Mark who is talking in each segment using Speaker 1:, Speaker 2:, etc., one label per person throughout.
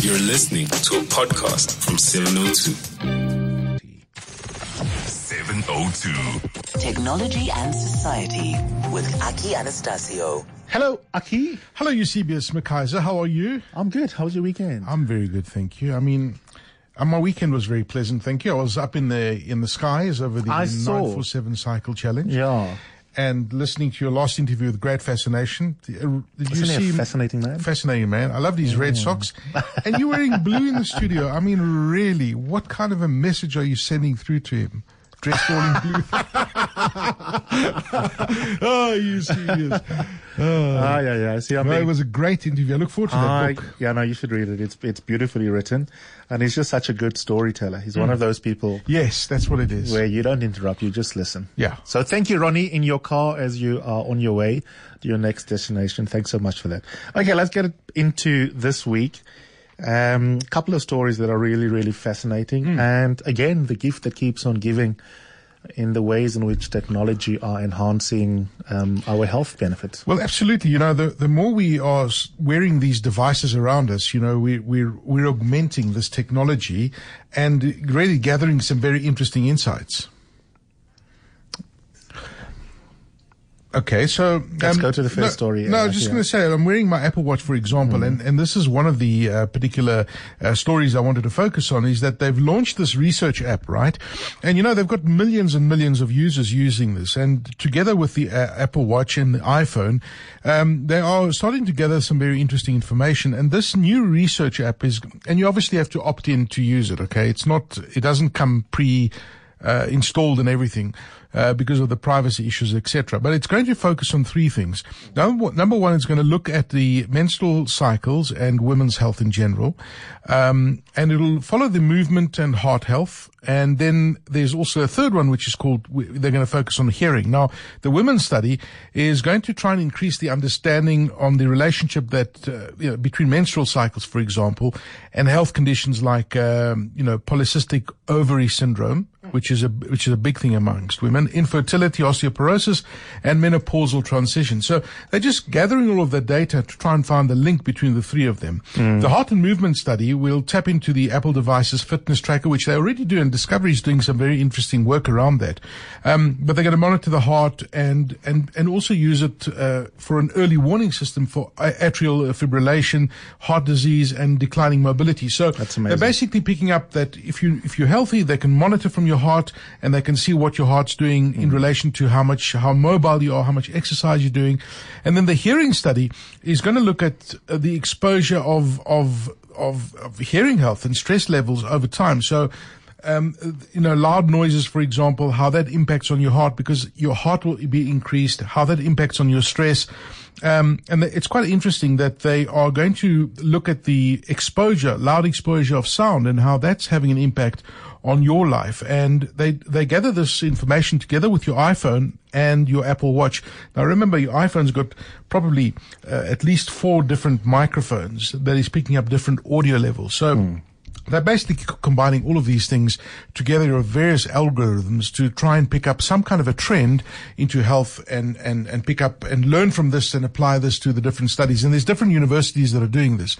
Speaker 1: You're listening to a podcast from 702.
Speaker 2: 702.
Speaker 3: Technology and Society with Aki Anastasiou.
Speaker 4: Hello, Aki.
Speaker 5: Hello, Eusebius McKaiser. How are you?
Speaker 4: I'm good. How was your weekend?
Speaker 5: I'm very good, thank you. I mean, uh, my weekend was very pleasant, thank you. I was up in the in the skies over the
Speaker 4: I saw.
Speaker 5: 947 cycle challenge.
Speaker 4: yeah.
Speaker 5: And listening to your last interview with great fascination. Did you
Speaker 4: a
Speaker 5: see
Speaker 4: fascinating man?
Speaker 5: Fascinating man. I love these red socks. and you're wearing blue in the studio. I mean, really, what kind of a message are you sending through to him? Dressed all in blue. oh, Eusebius.
Speaker 4: Ah, yeah, yeah. See, I'm
Speaker 5: Well, it was a great interview. I look forward to that
Speaker 4: I-
Speaker 5: book.
Speaker 4: yeah, no, you should read it. It's it's beautifully written, and he's just such a good storyteller. He's
Speaker 5: Mm.
Speaker 4: one of those people
Speaker 5: Yes, that's what it is.
Speaker 4: where you don't interrupt, you just listen.
Speaker 5: Yeah.
Speaker 4: So thank you, Ronnie, in your car as you are on your way to your next destination. Thanks so much for that. Okay, let's get into this week. Um, couple of stories that are really, really fascinating,
Speaker 5: Hmm.
Speaker 4: and again, the gift that keeps on giving in the ways in which technology are enhancing um, our health benefits.
Speaker 5: Well, absolutely. You know, the, the more we are wearing these devices around us, you know, we, we're, we're augmenting this technology and really gathering some very interesting insights. Okay, so
Speaker 4: Let's go to the first
Speaker 5: no,
Speaker 4: story,
Speaker 5: No, I
Speaker 4: uh,
Speaker 5: was just
Speaker 4: yeah.
Speaker 5: going to say I'm wearing my Apple Watch, for example, and and this is one of the uh, particular uh, stories I wanted to focus on. Is that they've launched this research app, right? And you know they've got millions and millions of users using this, and together with the uh, Apple Watch and the iPhone, um, they are starting to gather some very interesting information. And this new research app is, and you obviously have to opt in to use it. Okay, it's not, it doesn't come pre uh, installed and everything uh, because of the privacy issues, etc. But it's going to focus on three things. Number one, number one, it's going to look at the menstrual cycles and women's health in general, um, and it'll follow the movement and heart health. And then there's also a third one, which is called, they're going to focus on hearing. Now, the women's study is going to try and increase the understanding on the relationship that, uh, you know, between menstrual cycles, for example, and health conditions like, um, you know, polycystic ovary syndrome, which is a, which is a big thing amongst women, infertility, osteoporosis, and menopausal transition. So they're just gathering all of the data to try and find the link between the three of them. The heart and movement study will tap into the Apple device's fitness tracker, which they already do, and Discovery is doing some very interesting work around that. Um, but they're going to monitor the heart and, and, and also use it, uh, for an early warning system for atrial fibrillation, heart disease, and declining mobility. So
Speaker 4: That's
Speaker 5: they're basically picking up that if you, if you're healthy, they can monitor from your heart and they can see what your heart's doing in relation to how much, how mobile you are, how much exercise you're doing. And then the hearing study is going to look at uh, the exposure of, of, of, of hearing health and stress levels over time. So, um, you know, loud noises, for example, how that impacts on your heart because your heart will be increased, how that impacts on your stress. Um, and it's quite interesting that they are going to look at the exposure, loud exposure of sound and how that's having an impact on your life. And they, they gather this information together with your iPhone and your Apple Watch. Now remember, your iPhone's got probably uh, at least four different microphones that is picking up different audio levels. So they're basically combining all of these things together of various algorithms to try and pick up some kind of a trend into health and, and, and pick up and learn from this and apply this to the different studies. And there's different universities that are doing this.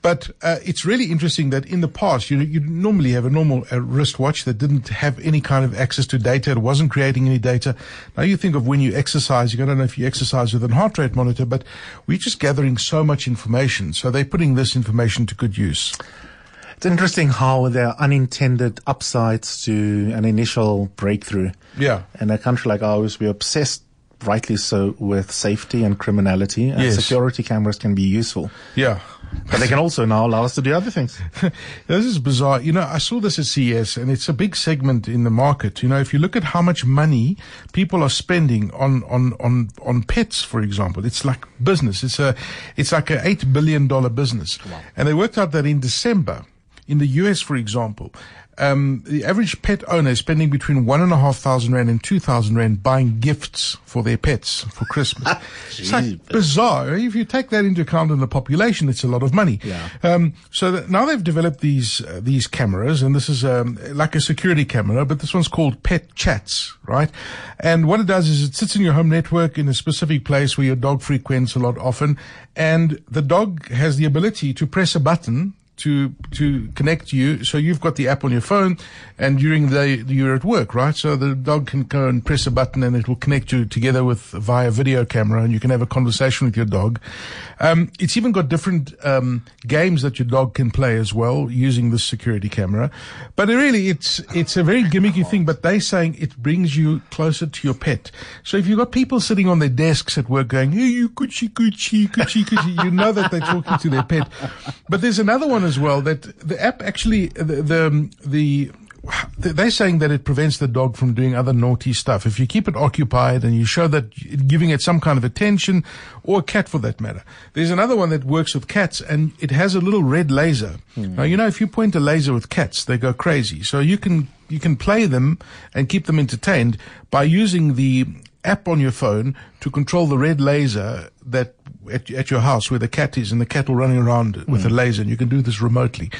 Speaker 5: But uh, it's really interesting that in the past, you you normally have a normal uh, wristwatch that didn't have any kind of access to data. It wasn't creating any data. Now you think of when you exercise. You don't know if you exercise with a heart rate monitor, but we're just gathering so much information. So they're putting this information to good use.
Speaker 4: It's interesting how there are unintended upsides to an initial breakthrough.
Speaker 5: Yeah.
Speaker 4: In a country like ours, we're obsessed, rightly so, with safety and criminality, and
Speaker 5: Yes.
Speaker 4: security cameras can be useful.
Speaker 5: Yeah.
Speaker 4: But they can also now allow us to do other things.
Speaker 5: this is bizarre. You know, I saw this at CES and it's a big segment in the market. You know, if you look at how much money people are spending on, on, on, on pets, for example, it's like business. It's a, it's like a eight billion dollar business. Wow. And they worked out that in December, in the US, for example, um, the average pet owner is spending between one and a half thousand rand and two thousand rand buying gifts for their pets for Christmas. it's like bizarre. If you take that into account in the population, it's a lot of money.
Speaker 4: Yeah.
Speaker 5: Um, so now they've developed these uh, these cameras, and this is um, like a security camera, but this one's called PetChatz, right? And what it does is it sits in your home network in a specific place where your dog frequents a lot often, and the dog has the ability to press a button to to connect you. So you've got the app on your phone, and during the you're at work, right? So the dog can go and press a button, and it will connect you together with via video camera, and you can have a conversation with your dog. Um, it's even got different um, games that your dog can play as well using this security camera. But really, it's it's a very gimmicky thing. But they're saying it brings you closer to your pet. So if you've got people sitting on their desks at work going, "Hey, you coochie coochie coochie coochie," you know that they're talking to their pet. But there's another one as well that the app actually the the, the they're saying that it prevents the dog from doing other naughty stuff. If you keep it occupied and you show that giving it some kind of attention, or a cat for that matter. There's another one that works with cats and it has a little red laser. Mm. Now, you know, if you point a laser with cats, they go crazy. So you can, you can play them and keep them entertained by using the app on your phone to control the red laser that at, at your house where the cat is and the cat will running around with mm. a laser and you can do this remotely.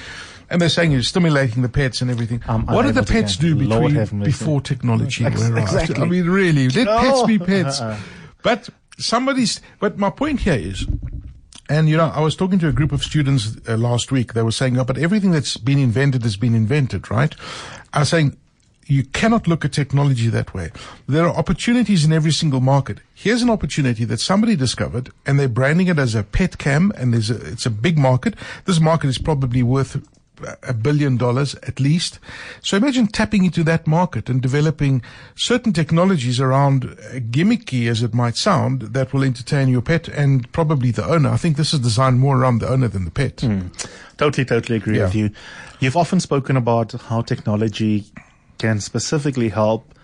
Speaker 5: And they're saying you're stimulating the pets and everything. Um, what do the pets do between before technology arrived? Exactly. I mean, really, let no. pets be pets. but somebody's. But my point here is. And you know, I was talking to a group of students uh, last week. They were saying, "Oh, but everything that's been invented has been invented, right?" I was saying, you cannot look at technology that way. There are opportunities in every single market. Here's an opportunity that somebody discovered and they're branding it as a pet cam and there's a, it's a big market. This market is probably worth a billion dollars at least. So imagine tapping into that market and developing certain technologies around gimmicky as it might sound that will entertain your pet and probably the owner. I think this is designed more around the owner than the pet. Mm.
Speaker 4: Totally, totally agree yeah. with you. You've often spoken about how technology can specifically help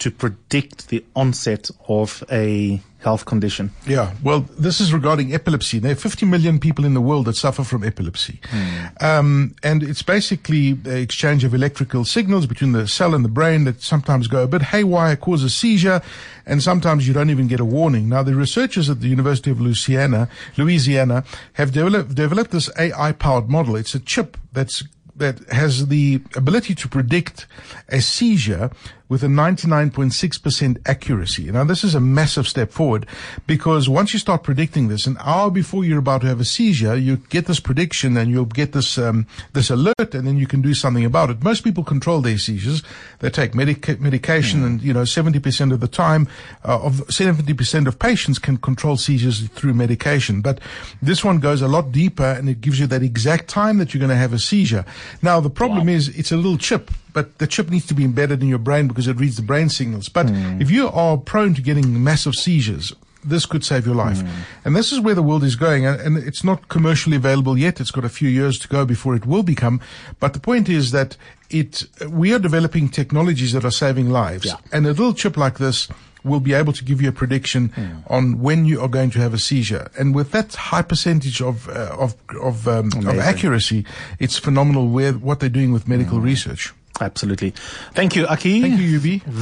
Speaker 4: to predict the onset of a health condition.
Speaker 5: Yeah, well, this is regarding epilepsy. There are 50 million people in the world that suffer from epilepsy. Mm. Um, and it's basically the exchange of electrical signals between the cell and the brain that sometimes go a bit haywire, cause a seizure, and sometimes you don't even get a warning. Now, the researchers at the University of Louisiana, Louisiana have developed, developed this AI powered model. It's a chip that's that has the ability to predict a seizure with a 99.6% accuracy. Now, this is a massive step forward because once you start predicting this, an hour before you're about to have a seizure, you get this prediction and you'll get this um, this alert, and then you can do something about it. Most people control their seizures; they take medica- medication, mm. and you know, 70% of the time, uh, of 70% of patients can control seizures through medication. But this one goes a lot deeper, and it gives you that exact time that you're going to have a seizure. Now, the problem wow. is it's a little chip but the chip needs to be embedded in your brain because it reads the brain signals. But mm. if you are prone to getting massive seizures, this could save your life. Mm. And this is where the world is going. And it's not commercially available yet. It's got a few years to go before it will become. But the point is that it, we are developing technologies that are saving lives. Yeah. And a little chip like this will be able to give you a prediction mm. on when you are going to have a seizure. And with that high percentage of uh, of of, um, of, accuracy, it's phenomenal where what they're doing with medical mm. research.
Speaker 4: Absolutely. Thank you, Aki.
Speaker 5: Thank you, Yubi.